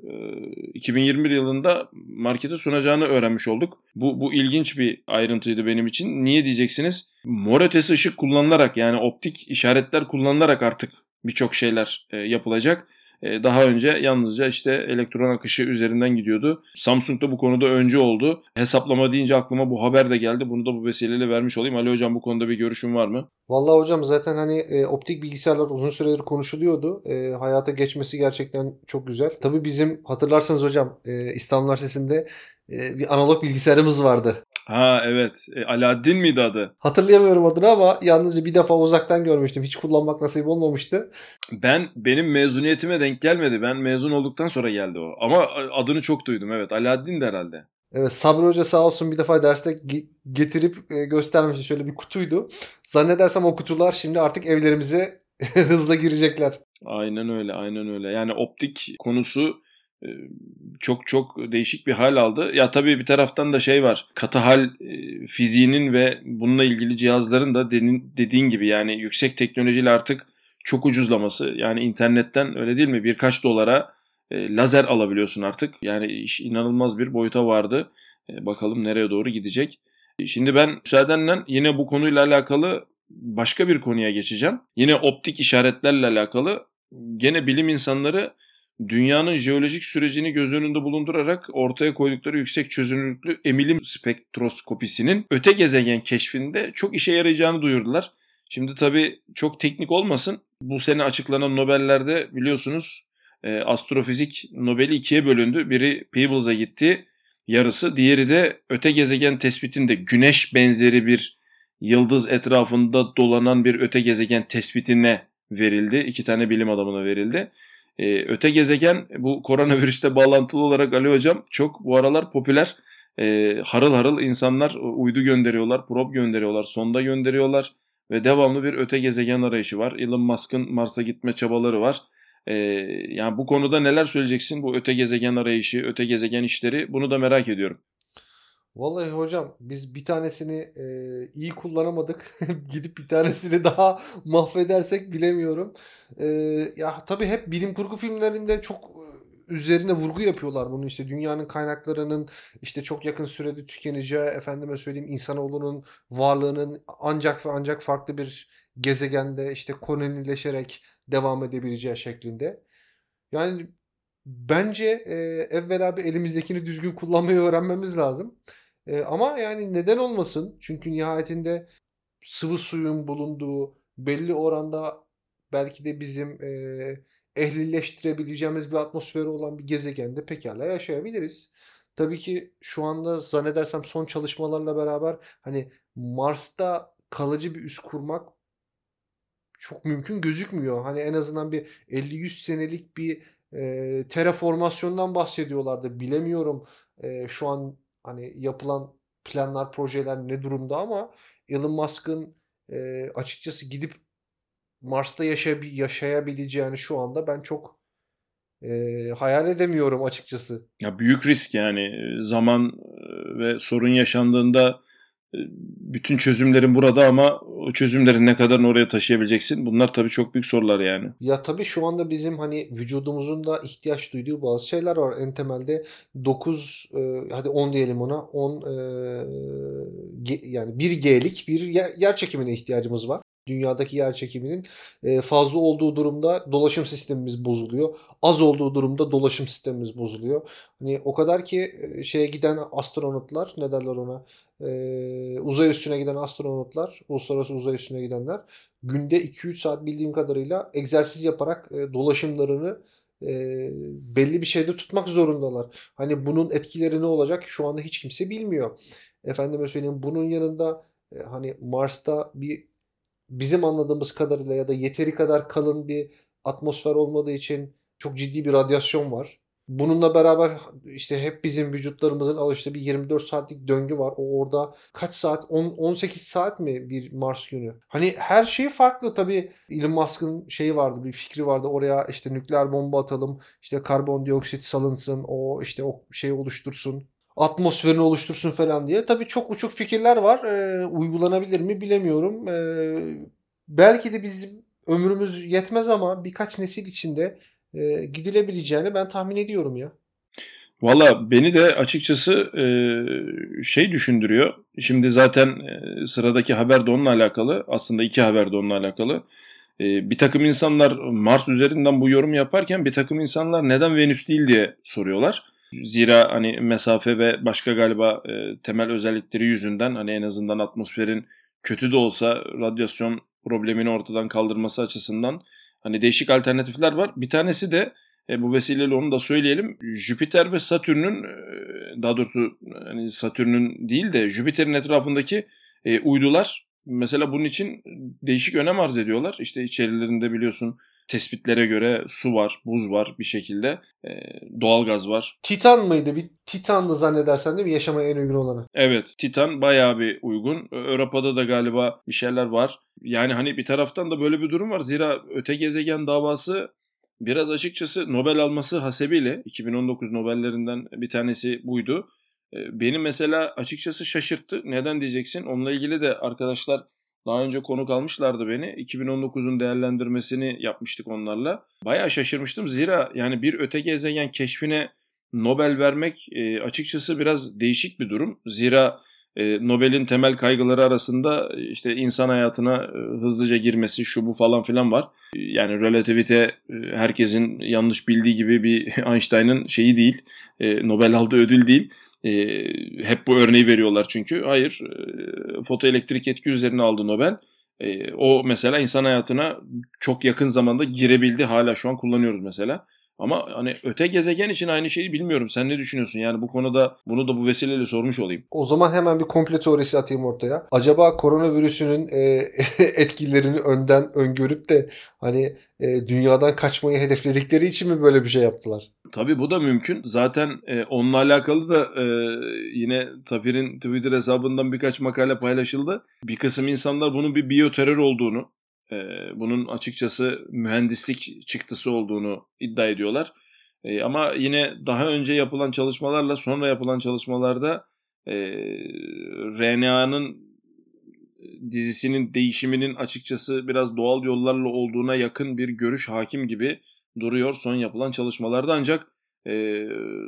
2021 yılında markete sunacağını öğrenmiş olduk. Bu, bu ilginç bir ayrıntıydı benim için. Niye diyeceksiniz? Mor ötesi ışık kullanılarak yani optik işaretler kullanılarak artık birçok şeyler e, yapılacak. E, daha önce yalnızca işte elektron akışı üzerinden gidiyordu. Samsung da bu konuda öncü oldu. Hesaplama deyince aklıma bu haber de geldi. Bunu da bu vesileyle vermiş olayım. Ali Hocam bu konuda bir görüşün var mı? Vallahi hocam zaten hani e, optik bilgisayarlar uzun süredir konuşuluyordu. E, hayata geçmesi gerçekten çok güzel. Tabii bizim hatırlarsanız hocam e, İstanbul Üniversitesi'nde e, bir analog bilgisayarımız vardı. Ha evet. E, Alaaddin miydi adı? Hatırlayamıyorum adını ama yalnızca bir defa uzaktan görmüştüm. Hiç kullanmak nasip olmamıştı. Ben benim mezuniyetime denk gelmedi. Ben mezun olduktan sonra geldi o. Ama adını çok duydum evet. Alaaddin de herhalde. Evet Sabri Hoca sağ olsun bir defa derste getirip e, göstermişti. Şöyle bir kutuydu. Zannedersem o kutular şimdi artık evlerimize hızla girecekler. Aynen öyle, aynen öyle. Yani optik konusu çok çok değişik bir hal aldı. Ya tabii bir taraftan da şey var. Katı hal fiziğinin ve bununla ilgili cihazların da dediğin gibi yani yüksek teknolojiyle artık çok ucuzlaması. Yani internetten öyle değil mi? Birkaç dolara lazer alabiliyorsun artık. Yani iş inanılmaz bir boyuta vardı. Bakalım nereye doğru gidecek. Şimdi ben müsaadenle yine bu konuyla alakalı başka bir konuya geçeceğim. Yine optik işaretlerle alakalı gene bilim insanları dünyanın jeolojik sürecini göz önünde bulundurarak ortaya koydukları yüksek çözünürlüklü emilim spektroskopisinin öte gezegen keşfinde çok işe yarayacağını duyurdular. Şimdi tabii çok teknik olmasın. Bu sene açıklanan Nobel'lerde biliyorsunuz e, astrofizik Nobel'i ikiye bölündü. Biri Peebles'a gitti yarısı. Diğeri de öte gezegen tespitinde güneş benzeri bir yıldız etrafında dolanan bir öte gezegen tespitine verildi. İki tane bilim adamına verildi. Ee, öte gezegen bu koronavirüste bağlantılı olarak Ali Hocam çok bu aralar popüler. Ee, harıl harıl insanlar uydu gönderiyorlar, probe gönderiyorlar, sonda gönderiyorlar ve devamlı bir öte gezegen arayışı var. Elon Musk'ın Mars'a gitme çabaları var. Ee, yani bu konuda neler söyleyeceksin bu öte gezegen arayışı, öte gezegen işleri bunu da merak ediyorum. Vallahi hocam biz bir tanesini e, iyi kullanamadık. Gidip bir tanesini daha mahvedersek bilemiyorum. E, ya tabii hep bilim kurgu filmlerinde çok e, üzerine vurgu yapıyorlar bunu işte dünyanın kaynaklarının işte çok yakın sürede tükeneceği efendime söyleyeyim insanoğlunun varlığının ancak ve ancak farklı bir gezegende işte kolonileşerek devam edebileceği şeklinde. Yani bence e, evvela bir elimizdekini düzgün kullanmayı öğrenmemiz lazım. E, ama yani neden olmasın? Çünkü nihayetinde sıvı suyun bulunduğu belli oranda belki de bizim e, ehlileştirebileceğimiz bir atmosferi olan bir gezegende pekala yaşayabiliriz. Tabii ki şu anda zannedersem son çalışmalarla beraber hani Mars'ta kalıcı bir üs kurmak çok mümkün gözükmüyor. Hani en azından bir 50-100 senelik bir e, terraformasyondan bahsediyorlardı. Bilemiyorum e, şu an hani yapılan planlar, projeler ne durumda ama Elon Musk'ın e, açıkçası gidip Mars'ta yaşay yaşayabileceğini şu anda ben çok e, hayal edemiyorum açıkçası. Ya büyük risk yani zaman ve sorun yaşandığında bütün çözümlerin burada ama o çözümlerin ne kadarını oraya taşıyabileceksin? Bunlar tabii çok büyük sorular yani. Ya tabii şu anda bizim hani vücudumuzun da ihtiyaç duyduğu bazı şeyler var. En temelde 9 e, hadi 10 diyelim ona 10 e, yani 1G'lik bir yer, yer çekimine ihtiyacımız var dünyadaki yer çekiminin e, fazla olduğu durumda dolaşım sistemimiz bozuluyor. Az olduğu durumda dolaşım sistemimiz bozuluyor. Hani o kadar ki e, şeye giden astronotlar ne derler ona e, uzay üstüne giden astronotlar uluslararası uzay üstüne gidenler günde 2-3 saat bildiğim kadarıyla egzersiz yaparak dolaşımlarını belli bir şeyde tutmak zorundalar. Hani bunun etkileri ne olacak şu anda hiç kimse bilmiyor. Efendime söyleyeyim bunun yanında hani Mars'ta bir bizim anladığımız kadarıyla ya da yeteri kadar kalın bir atmosfer olmadığı için çok ciddi bir radyasyon var. Bununla beraber işte hep bizim vücutlarımızın alıştığı bir 24 saatlik döngü var. O orada kaç saat? 10, 18 saat mi bir Mars günü? Hani her şey farklı tabii. Elon Musk'ın şeyi vardı, bir fikri vardı. Oraya işte nükleer bomba atalım, işte karbondioksit salınsın, o işte o şeyi oluştursun atmosferini oluştursun falan diye. Tabii çok uçuk fikirler var. E, uygulanabilir mi bilemiyorum. E, belki de bizim ömrümüz yetmez ama birkaç nesil içinde e, gidilebileceğini ben tahmin ediyorum ya. Valla beni de açıkçası e, şey düşündürüyor. Şimdi zaten e, sıradaki haber de onunla alakalı. Aslında iki haber de onunla alakalı. E, bir takım insanlar Mars üzerinden bu yorum yaparken bir takım insanlar neden Venüs değil diye soruyorlar. Zira hani mesafe ve başka galiba e, temel özellikleri yüzünden hani en azından atmosferin kötü de olsa radyasyon problemini ortadan kaldırması açısından hani değişik alternatifler var. Bir tanesi de e, bu vesileyle onu da söyleyelim. Jüpiter ve Satürn'ün e, daha doğrusu hani Satürn'ün değil de Jüpiter'in etrafındaki e, uydular mesela bunun için değişik önem arz ediyorlar. İşte içerilerinde biliyorsun tespitlere göre su var, buz var bir şekilde. E, doğalgaz var. Titan mıydı? Bir Titan'dı zannedersen değil mi? Yaşamaya en uygun olanı. Evet. Titan bayağı bir uygun. Avrupa'da da galiba bir şeyler var. Yani hani bir taraftan da böyle bir durum var. Zira öte gezegen davası biraz açıkçası Nobel alması hasebiyle 2019 Nobellerinden bir tanesi buydu. Beni mesela açıkçası şaşırttı. Neden diyeceksin? Onunla ilgili de arkadaşlar daha önce konuk almışlardı beni. 2019'un değerlendirmesini yapmıştık onlarla. Bayağı şaşırmıştım. Zira yani bir öte gezegen keşfine Nobel vermek e, açıkçası biraz değişik bir durum. Zira e, Nobel'in temel kaygıları arasında e, işte insan hayatına e, hızlıca girmesi şu bu falan filan var. Yani relativite e, herkesin yanlış bildiği gibi bir Einstein'ın şeyi değil. E, Nobel aldığı ödül değil. E, hep bu örneği veriyorlar çünkü. Hayır, e, fotoelektrik etki üzerine aldı Nobel. E, o mesela insan hayatına çok yakın zamanda girebildi. Hala şu an kullanıyoruz mesela. Ama hani öte gezegen için aynı şeyi bilmiyorum. Sen ne düşünüyorsun? Yani bu konuda bunu da bu vesileyle sormuş olayım. O zaman hemen bir komple teorisi atayım ortaya. Acaba koronavirüsünün e, etkilerini önden öngörüp de hani e, dünyadan kaçmayı hedefledikleri için mi böyle bir şey yaptılar? Tabii bu da mümkün. Zaten e, onunla alakalı da e, yine Tapir'in Twitter hesabından birkaç makale paylaşıldı. Bir kısım insanlar bunun bir biyoterör olduğunu, e, bunun açıkçası mühendislik çıktısı olduğunu iddia ediyorlar. E, ama yine daha önce yapılan çalışmalarla sonra yapılan çalışmalarda e, RNA'nın dizisinin değişiminin açıkçası biraz doğal yollarla olduğuna yakın bir görüş hakim gibi duruyor son yapılan çalışmalarda ancak e,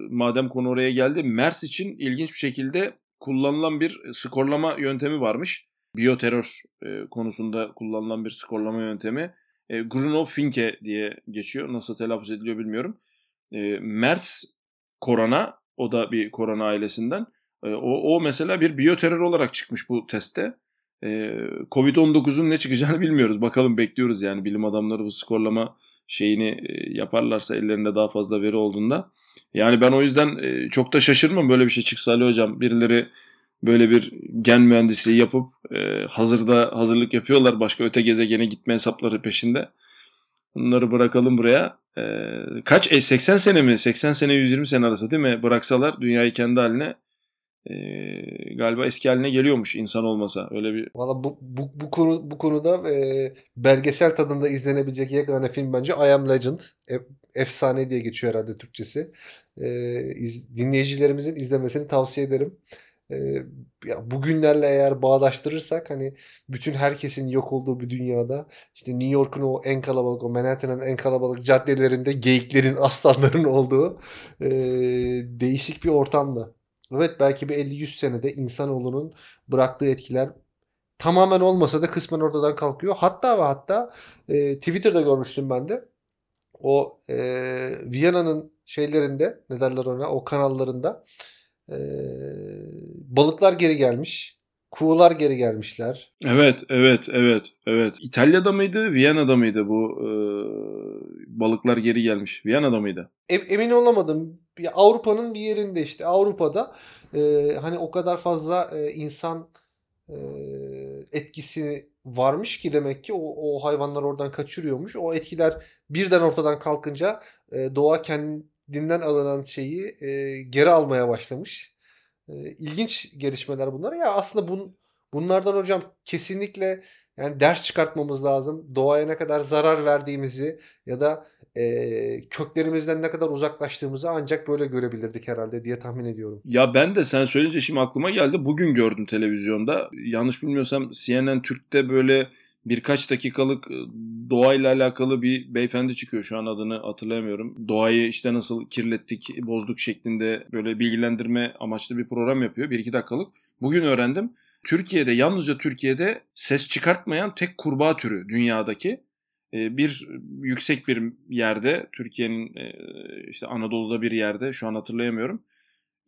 madem konu oraya geldi MERS için ilginç bir şekilde kullanılan bir skorlama yöntemi varmış. Biyoterör e, konusunda kullanılan bir skorlama yöntemi. E, Grunow-Finke diye geçiyor. Nasıl telaffuz ediliyor bilmiyorum. E, MERS korona, o da bir korona ailesinden. E, o, o mesela bir biyoterör olarak çıkmış bu testte. E, Covid-19'un ne çıkacağını bilmiyoruz. Bakalım bekliyoruz yani bilim adamları bu skorlama şeyini e, yaparlarsa ellerinde daha fazla veri olduğunda. Yani ben o yüzden e, çok da şaşırmam böyle bir şey çıksa Ali Hocam. Birileri böyle bir gen mühendisliği yapıp e, hazırda hazırlık yapıyorlar başka öte gezegene gitme hesapları peşinde. Bunları bırakalım buraya. kaç? E, 80 sene mi? 80 sene 120 sene arası değil mi? Bıraksalar dünyayı kendi haline e, galiba eski haline geliyormuş insan olmasa öyle bir. Valla bu, bu, bu konu bu konuda e, belgesel tadında izlenebilecek yegane film bence I Am Legend. E, efsane diye geçiyor herhalde Türkçesi. E, iz, dinleyicilerimizin izlemesini tavsiye ederim. e, ya bugünlerle eğer bağdaştırırsak hani bütün herkesin yok olduğu bir dünyada işte New York'un o en kalabalık o Manhattan'ın en kalabalık caddelerinde geyiklerin aslanların olduğu e, değişik bir ortamda. Evet belki bir 50-100 senede insanoğlunun bıraktığı etkiler tamamen olmasa da kısmen ortadan kalkıyor. Hatta ve hatta e, Twitter'da görmüştüm ben de. O e, Viyana'nın şeylerinde ne derler ona o kanallarında e, balıklar geri gelmiş. Kuğular geri gelmişler. Evet, evet, evet, evet. İtalya'da mıydı, Viyana'da mıydı bu e, balıklar geri gelmiş? Viyana'da mıydı? Emin olamadım. Avrupa'nın bir yerinde işte. Avrupa'da e, hani o kadar fazla e, insan e, etkisi varmış ki demek ki o, o hayvanlar oradan kaçırıyormuş. O etkiler birden ortadan kalkınca e, doğa kendinden alınan şeyi e, geri almaya başlamış. E, ilginç gelişmeler bunlar. Ya aslında bun, bunlardan hocam kesinlikle yani ders çıkartmamız lazım. Doğaya ne kadar zarar verdiğimizi ya da e, köklerimizden ne kadar uzaklaştığımızı ancak böyle görebilirdik herhalde diye tahmin ediyorum. Ya ben de sen söyleyince şimdi aklıma geldi. Bugün gördüm televizyonda. Yanlış bilmiyorsam CNN Türk'te böyle birkaç dakikalık doğayla alakalı bir beyefendi çıkıyor. Şu an adını hatırlayamıyorum. Doğayı işte nasıl kirlettik, bozduk şeklinde böyle bilgilendirme amaçlı bir program yapıyor. Bir iki dakikalık. Bugün öğrendim. Türkiye'de yalnızca Türkiye'de ses çıkartmayan tek kurbağa türü dünyadaki bir yüksek bir yerde Türkiye'nin işte Anadolu'da bir yerde şu an hatırlayamıyorum.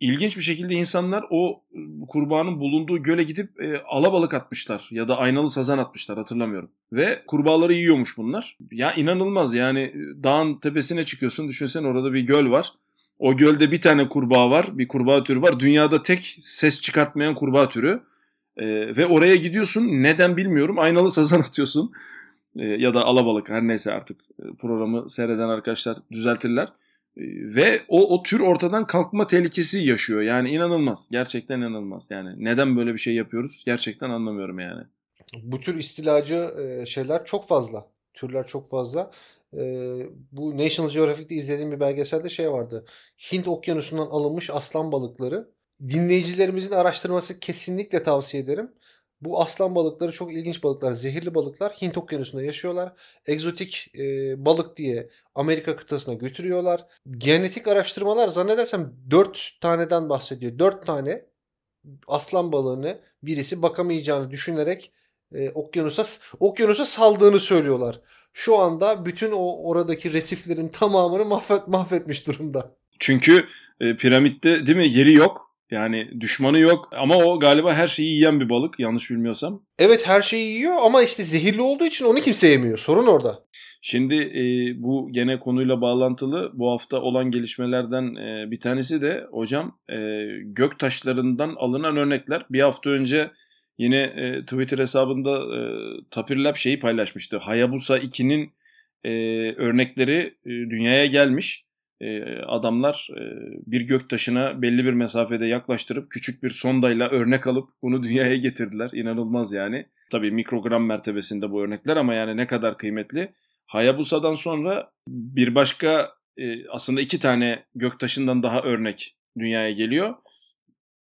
İlginç bir şekilde insanlar o kurbağanın bulunduğu göle gidip e, alabalık atmışlar ya da aynalı sazan atmışlar hatırlamıyorum. Ve kurbağaları yiyormuş bunlar. Ya inanılmaz yani dağın tepesine çıkıyorsun düşünsen orada bir göl var. O gölde bir tane kurbağa var bir kurbağa türü var. Dünyada tek ses çıkartmayan kurbağa türü. E, ve oraya gidiyorsun neden bilmiyorum aynalı sazan atıyorsun. E, ya da alabalık her neyse artık programı seyreden arkadaşlar düzeltirler. E, ve o, o tür ortadan kalkma tehlikesi yaşıyor. Yani inanılmaz. Gerçekten inanılmaz. Yani neden böyle bir şey yapıyoruz? Gerçekten anlamıyorum yani. Bu tür istilacı şeyler çok fazla. Türler çok fazla. Bu National Geographic'te izlediğim bir belgeselde şey vardı. Hint okyanusundan alınmış aslan balıkları. Dinleyicilerimizin araştırması kesinlikle tavsiye ederim. Bu aslan balıkları çok ilginç balıklar. Zehirli balıklar. Hint okyanusunda yaşıyorlar. Egzotik e, balık diye Amerika kıtasına götürüyorlar. Genetik araştırmalar zannedersem 4 taneden bahsediyor. 4 tane aslan balığını birisi bakamayacağını düşünerek e, okyanusa okyanusa saldığını söylüyorlar. Şu anda bütün o oradaki resiflerin tamamını mahvet, mahvetmiş durumda. Çünkü e, piramitte değil mi yeri yok yani düşmanı yok ama o galiba her şeyi yiyen bir balık yanlış bilmiyorsam. Evet her şeyi yiyor ama işte zehirli olduğu için onu kimse yemiyor. Sorun orada. Şimdi e, bu gene konuyla bağlantılı bu hafta olan gelişmelerden e, bir tanesi de hocam e, gök taşlarından alınan örnekler. Bir hafta önce yine e, Twitter hesabında e, Tapir şeyi paylaşmıştı. Hayabusa 2'nin e, örnekleri e, dünyaya gelmiş. E, adamlar e, bir göktaşına belli bir mesafede yaklaştırıp küçük bir sondayla örnek alıp bunu dünyaya getirdiler. İnanılmaz yani. Tabii mikrogram mertebesinde bu örnekler ama yani ne kadar kıymetli. Hayabusa'dan sonra bir başka e, aslında iki tane göktaşından daha örnek dünyaya geliyor.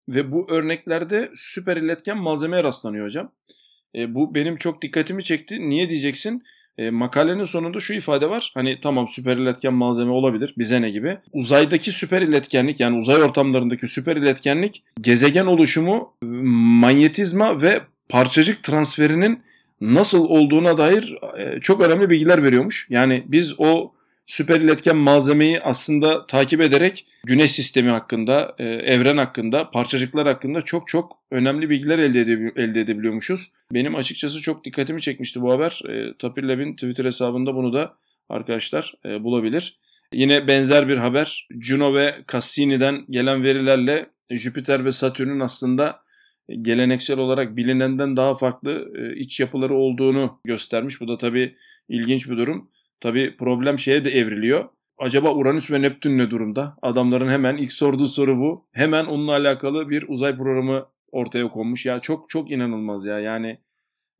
Ve bu örneklerde süper iletken malzemeye rastlanıyor hocam. bu benim çok dikkatimi çekti. Niye diyeceksin? E, makalenin sonunda şu ifade var. Hani tamam süper iletken malzeme olabilir. Bize ne gibi? Uzaydaki süper iletkenlik yani uzay ortamlarındaki süper iletkenlik gezegen oluşumu, manyetizma ve parçacık transferinin nasıl olduğuna dair e, çok önemli bilgiler veriyormuş. Yani biz o süper iletken malzemeyi aslında takip ederek güneş sistemi hakkında, e, evren hakkında, parçacıklar hakkında çok çok önemli bilgiler elde, edebil- elde edebiliyormuşuz. Benim açıkçası çok dikkatimi çekmişti bu haber. E, Tapir Lab'in Twitter hesabında bunu da arkadaşlar e, bulabilir. Yine benzer bir haber Juno ve Cassini'den gelen verilerle Jüpiter ve Satürn'ün aslında geleneksel olarak bilinenden daha farklı iç yapıları olduğunu göstermiş. Bu da tabii ilginç bir durum. Tabi problem şeye de evriliyor. Acaba Uranüs ve Neptün ne durumda? Adamların hemen ilk sorduğu soru bu. Hemen onunla alakalı bir uzay programı ortaya konmuş. Ya çok çok inanılmaz ya. Yani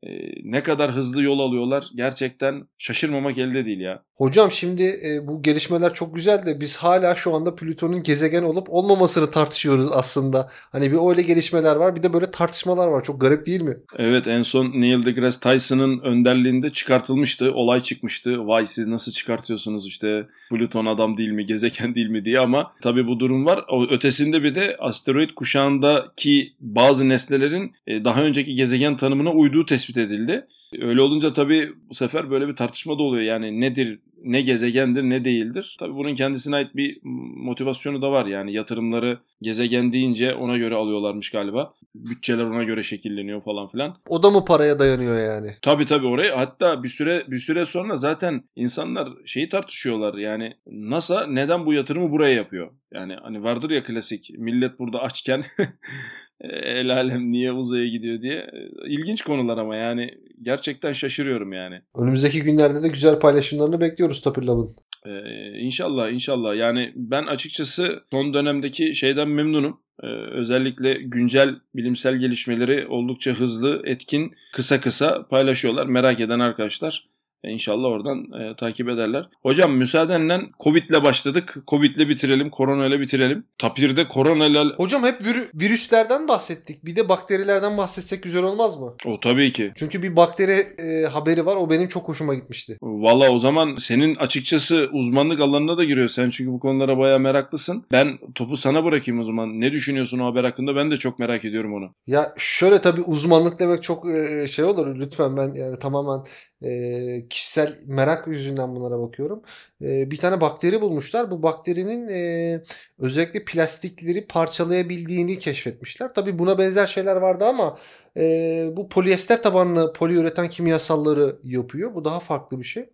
e, ne kadar hızlı yol alıyorlar gerçekten şaşırmamak elde değil ya. Hocam şimdi e, bu gelişmeler çok güzel de biz hala şu anda Plüton'un gezegen olup olmamasını tartışıyoruz aslında. Hani bir öyle gelişmeler var bir de böyle tartışmalar var. Çok garip değil mi? Evet en son Neil deGrasse Tyson'ın önderliğinde çıkartılmıştı. Olay çıkmıştı. Vay siz nasıl çıkartıyorsunuz işte Plüton adam değil mi gezegen değil mi diye ama tabii bu durum var. O ötesinde bir de asteroid kuşağındaki bazı nesnelerin e, daha önceki gezegen tanımına uyduğu tespit edildi. Öyle olunca tabii bu sefer böyle bir tartışma da oluyor. Yani nedir, ne gezegendir, ne değildir. Tabii bunun kendisine ait bir motivasyonu da var. Yani yatırımları gezegen deyince ona göre alıyorlarmış galiba. Bütçeler ona göre şekilleniyor falan filan. O da mı paraya dayanıyor yani? Tabii tabii orayı hatta bir süre bir süre sonra zaten insanlar şeyi tartışıyorlar. Yani NASA neden bu yatırımı buraya yapıyor? Yani hani vardır ya klasik millet burada açken el alem niye uzaya gidiyor diye. İlginç konular ama yani gerçekten şaşırıyorum yani. Önümüzdeki günlerde de güzel paylaşımlarını bekliyoruz Tapirlav'ın. Ee, inşallah inşallah yani ben açıkçası son dönemdeki şeyden memnunum. Ee, özellikle güncel bilimsel gelişmeleri oldukça hızlı, etkin, kısa kısa paylaşıyorlar. Merak eden arkadaşlar e, İnşallah oradan e, takip ederler. Hocam müsaadenle Covid'le başladık. Covid'le bitirelim, koronayla bitirelim. Tapir'de koronayla... Hocam hep vir- virüslerden bahsettik. Bir de bakterilerden bahsetsek güzel olmaz mı? O tabii ki. Çünkü bir bakteri e, haberi var. O benim çok hoşuma gitmişti. Valla o zaman senin açıkçası uzmanlık alanına da giriyor. Sen çünkü bu konulara bayağı meraklısın. Ben topu sana bırakayım o zaman. Ne düşünüyorsun o haber hakkında? Ben de çok merak ediyorum onu. Ya şöyle tabii uzmanlık demek çok e, şey olur. Lütfen ben yani tamamen e, kişisel merak yüzünden bunlara bakıyorum. E, bir tane bakteri bulmuşlar. Bu bakterinin e, özellikle plastikleri parçalayabildiğini keşfetmişler. Tabii buna benzer şeyler vardı ama e, bu polyester tabanlı poliüretan kimyasalları yapıyor. Bu daha farklı bir şey.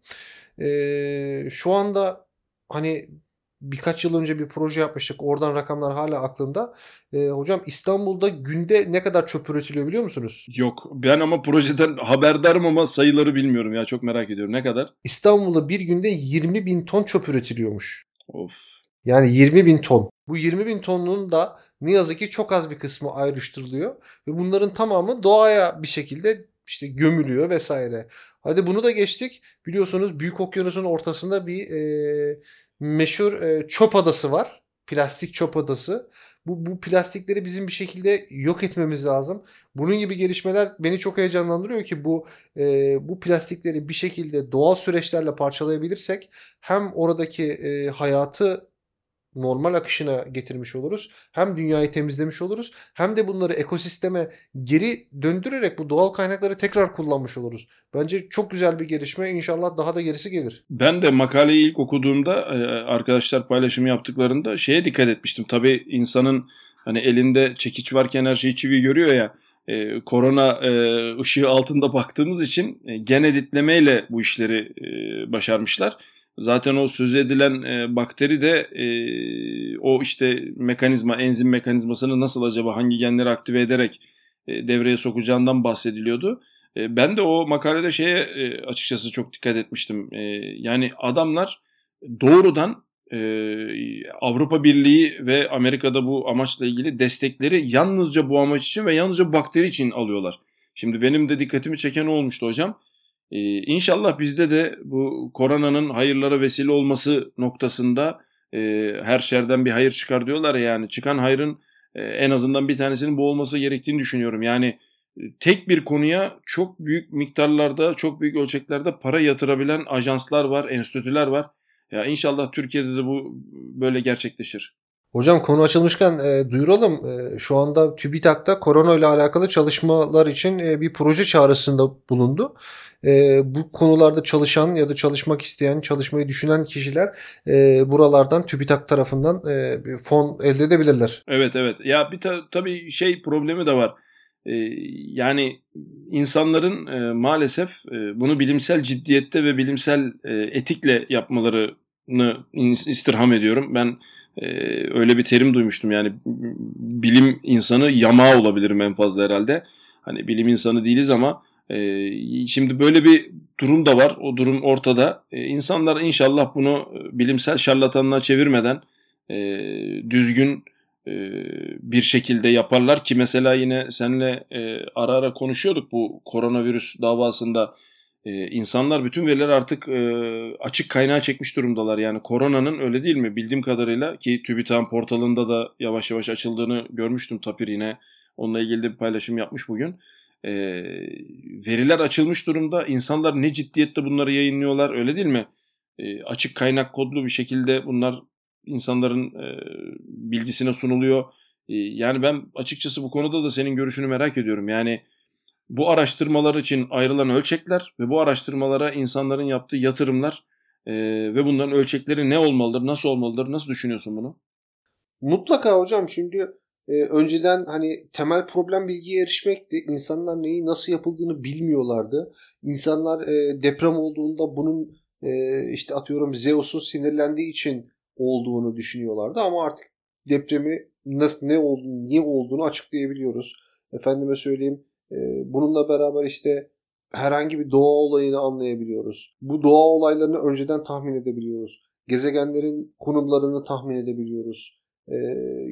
E, şu anda hani birkaç yıl önce bir proje yapmıştık. Oradan rakamlar hala aklımda. E, hocam İstanbul'da günde ne kadar çöp üretiliyor biliyor musunuz? Yok. Ben ama projeden haberdarım ama sayıları bilmiyorum ya. Çok merak ediyorum. Ne kadar? İstanbul'da bir günde 20 bin ton çöp üretiliyormuş. Of. Yani 20 bin ton. Bu 20 bin tonun da ne yazık ki çok az bir kısmı ayrıştırılıyor. Ve bunların tamamı doğaya bir şekilde işte gömülüyor vesaire. Hadi bunu da geçtik. Biliyorsunuz Büyük Okyanus'un ortasında bir e, meşhur e, çöp adası var. Plastik çöp adası. Bu, bu plastikleri bizim bir şekilde yok etmemiz lazım. Bunun gibi gelişmeler beni çok heyecanlandırıyor ki bu e, bu plastikleri bir şekilde doğal süreçlerle parçalayabilirsek hem oradaki e, hayatı normal akışına getirmiş oluruz. Hem dünyayı temizlemiş oluruz hem de bunları ekosisteme geri döndürerek bu doğal kaynakları tekrar kullanmış oluruz. Bence çok güzel bir gelişme. İnşallah daha da gerisi gelir. Ben de makaleyi ilk okuduğumda e, arkadaşlar paylaşımı yaptıklarında şeye dikkat etmiştim. Tabii insanın hani elinde çekiç varken her şeyi çivi görüyor ya. E, korona e, ışığı altında baktığımız için e, gen editlemeyle bu işleri e, başarmışlar. Zaten o söz edilen e, bakteri de e, o işte mekanizma, enzim mekanizmasını nasıl acaba hangi genleri aktive ederek e, devreye sokacağından bahsediliyordu. E, ben de o makalede şeye e, açıkçası çok dikkat etmiştim. E, yani adamlar doğrudan e, Avrupa Birliği ve Amerika'da bu amaçla ilgili destekleri yalnızca bu amaç için ve yalnızca bakteri için alıyorlar. Şimdi benim de dikkatimi çeken olmuştu hocam. Ee, inşallah bizde de bu koronanın hayırlara vesile olması noktasında e, her şerden bir hayır çıkar diyorlar ya yani çıkan hayrın e, en azından bir tanesinin bu olması gerektiğini düşünüyorum. Yani e, tek bir konuya çok büyük miktarlarda, çok büyük ölçeklerde para yatırabilen ajanslar var, enstitüler var. Ya inşallah Türkiye'de de bu böyle gerçekleşir. Hocam konu açılmışken e, duyuralım. E, şu anda TÜBİTAK'ta korona ile alakalı çalışmalar için e, bir proje çağrısında bulundu. E, bu konularda çalışan ya da çalışmak isteyen, çalışmayı düşünen kişiler e, buralardan TÜBİTAK tarafından e, bir fon elde edebilirler. Evet evet. Ya bir ta- tabii şey problemi de var. E, yani insanların e, maalesef e, bunu bilimsel ciddiyette ve bilimsel e, etikle yapmalarını istirham ediyorum. Ben ee, öyle bir terim duymuştum yani bilim insanı yamağı olabilirim en fazla herhalde. Hani bilim insanı değiliz ama e, şimdi böyle bir durum da var. O durum ortada. E, insanlar inşallah bunu bilimsel şarlatanlığa çevirmeden e, düzgün e, bir şekilde yaparlar ki mesela yine seninle e, ara ara konuşuyorduk bu koronavirüs davasında e, insanlar bütün veriler artık e, açık kaynağa çekmiş durumdalar. Yani koronanın öyle değil mi? Bildiğim kadarıyla ki TÜBİTAK'ın portalında da yavaş yavaş açıldığını görmüştüm Tapir yine. Onunla ilgili de bir paylaşım yapmış bugün. E, veriler açılmış durumda. İnsanlar ne ciddiyette bunları yayınlıyorlar öyle değil mi? E, açık kaynak kodlu bir şekilde bunlar insanların e, bilgisine sunuluyor. E, yani ben açıkçası bu konuda da senin görüşünü merak ediyorum. Yani bu araştırmalar için ayrılan ölçekler ve bu araştırmalara insanların yaptığı yatırımlar e, ve bunların ölçekleri ne olmalıdır, nasıl olmalıdır, nasıl düşünüyorsun bunu? Mutlaka hocam çünkü e, önceden hani temel problem bilgiye erişmekti. İnsanlar neyi nasıl yapıldığını bilmiyorlardı. İnsanlar e, deprem olduğunda bunun işte atıyorum Zeus'un sinirlendiği için olduğunu düşünüyorlardı ama artık depremi nasıl ne olduğunu, niye olduğunu açıklayabiliyoruz. Efendime söyleyeyim bununla beraber işte herhangi bir doğa olayını anlayabiliyoruz. Bu doğa olaylarını önceden tahmin edebiliyoruz. Gezegenlerin konumlarını tahmin edebiliyoruz. Ee,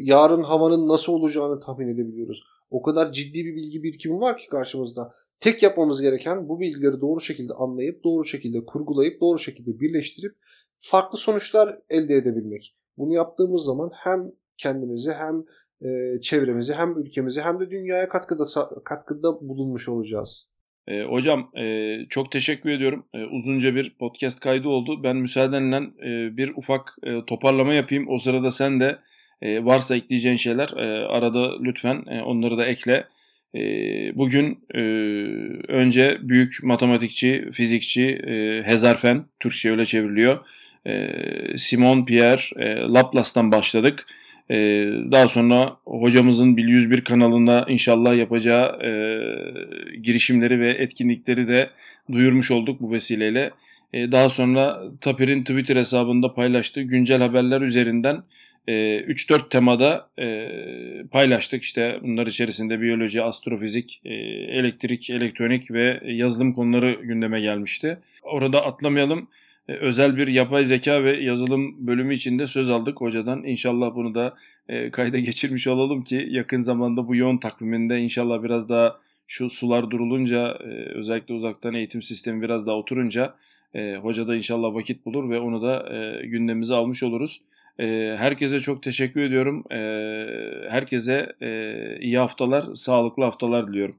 yarın havanın nasıl olacağını tahmin edebiliyoruz. O kadar ciddi bir bilgi birikimi var ki karşımızda. Tek yapmamız gereken bu bilgileri doğru şekilde anlayıp, doğru şekilde kurgulayıp, doğru şekilde birleştirip farklı sonuçlar elde edebilmek. Bunu yaptığımız zaman hem kendimizi hem e, çevremizi hem ülkemizi hem de dünyaya katkıda katkıda bulunmuş olacağız. E, hocam e, çok teşekkür ediyorum. E, uzunca bir podcast kaydı oldu. Ben müsaadenle e, bir ufak e, toparlama yapayım. O sırada sen de e, varsa ekleyeceğin şeyler e, arada lütfen e, onları da ekle. E, bugün e, önce büyük matematikçi, fizikçi e, Hezarfen, Türkçe öyle çevriliyor. E, Simon Pierre e, Laplace'tan başladık. E, daha sonra hocamızın Bil 101 kanalında inşallah yapacağı e, girişimleri ve etkinlikleri de duyurmuş olduk bu vesileyle. E, daha sonra Tapir'in Twitter hesabında paylaştığı güncel haberler üzerinden e, 3-4 temada e, paylaştık. İşte bunlar içerisinde biyoloji, astrofizik, e, elektrik, elektronik ve yazılım konuları gündeme gelmişti. Orada atlamayalım. E, özel bir yapay zeka ve yazılım bölümü içinde söz aldık hocadan. İnşallah bunu da e, kayda geçirmiş olalım ki yakın zamanda bu yoğun takviminde inşallah biraz daha şu sular durulunca e, özellikle uzaktan eğitim sistemi biraz daha oturunca hoca da inşallah vakit bulur ve onu da gündemimize almış oluruz. Herkese çok teşekkür ediyorum. Herkese iyi haftalar, sağlıklı haftalar diliyorum.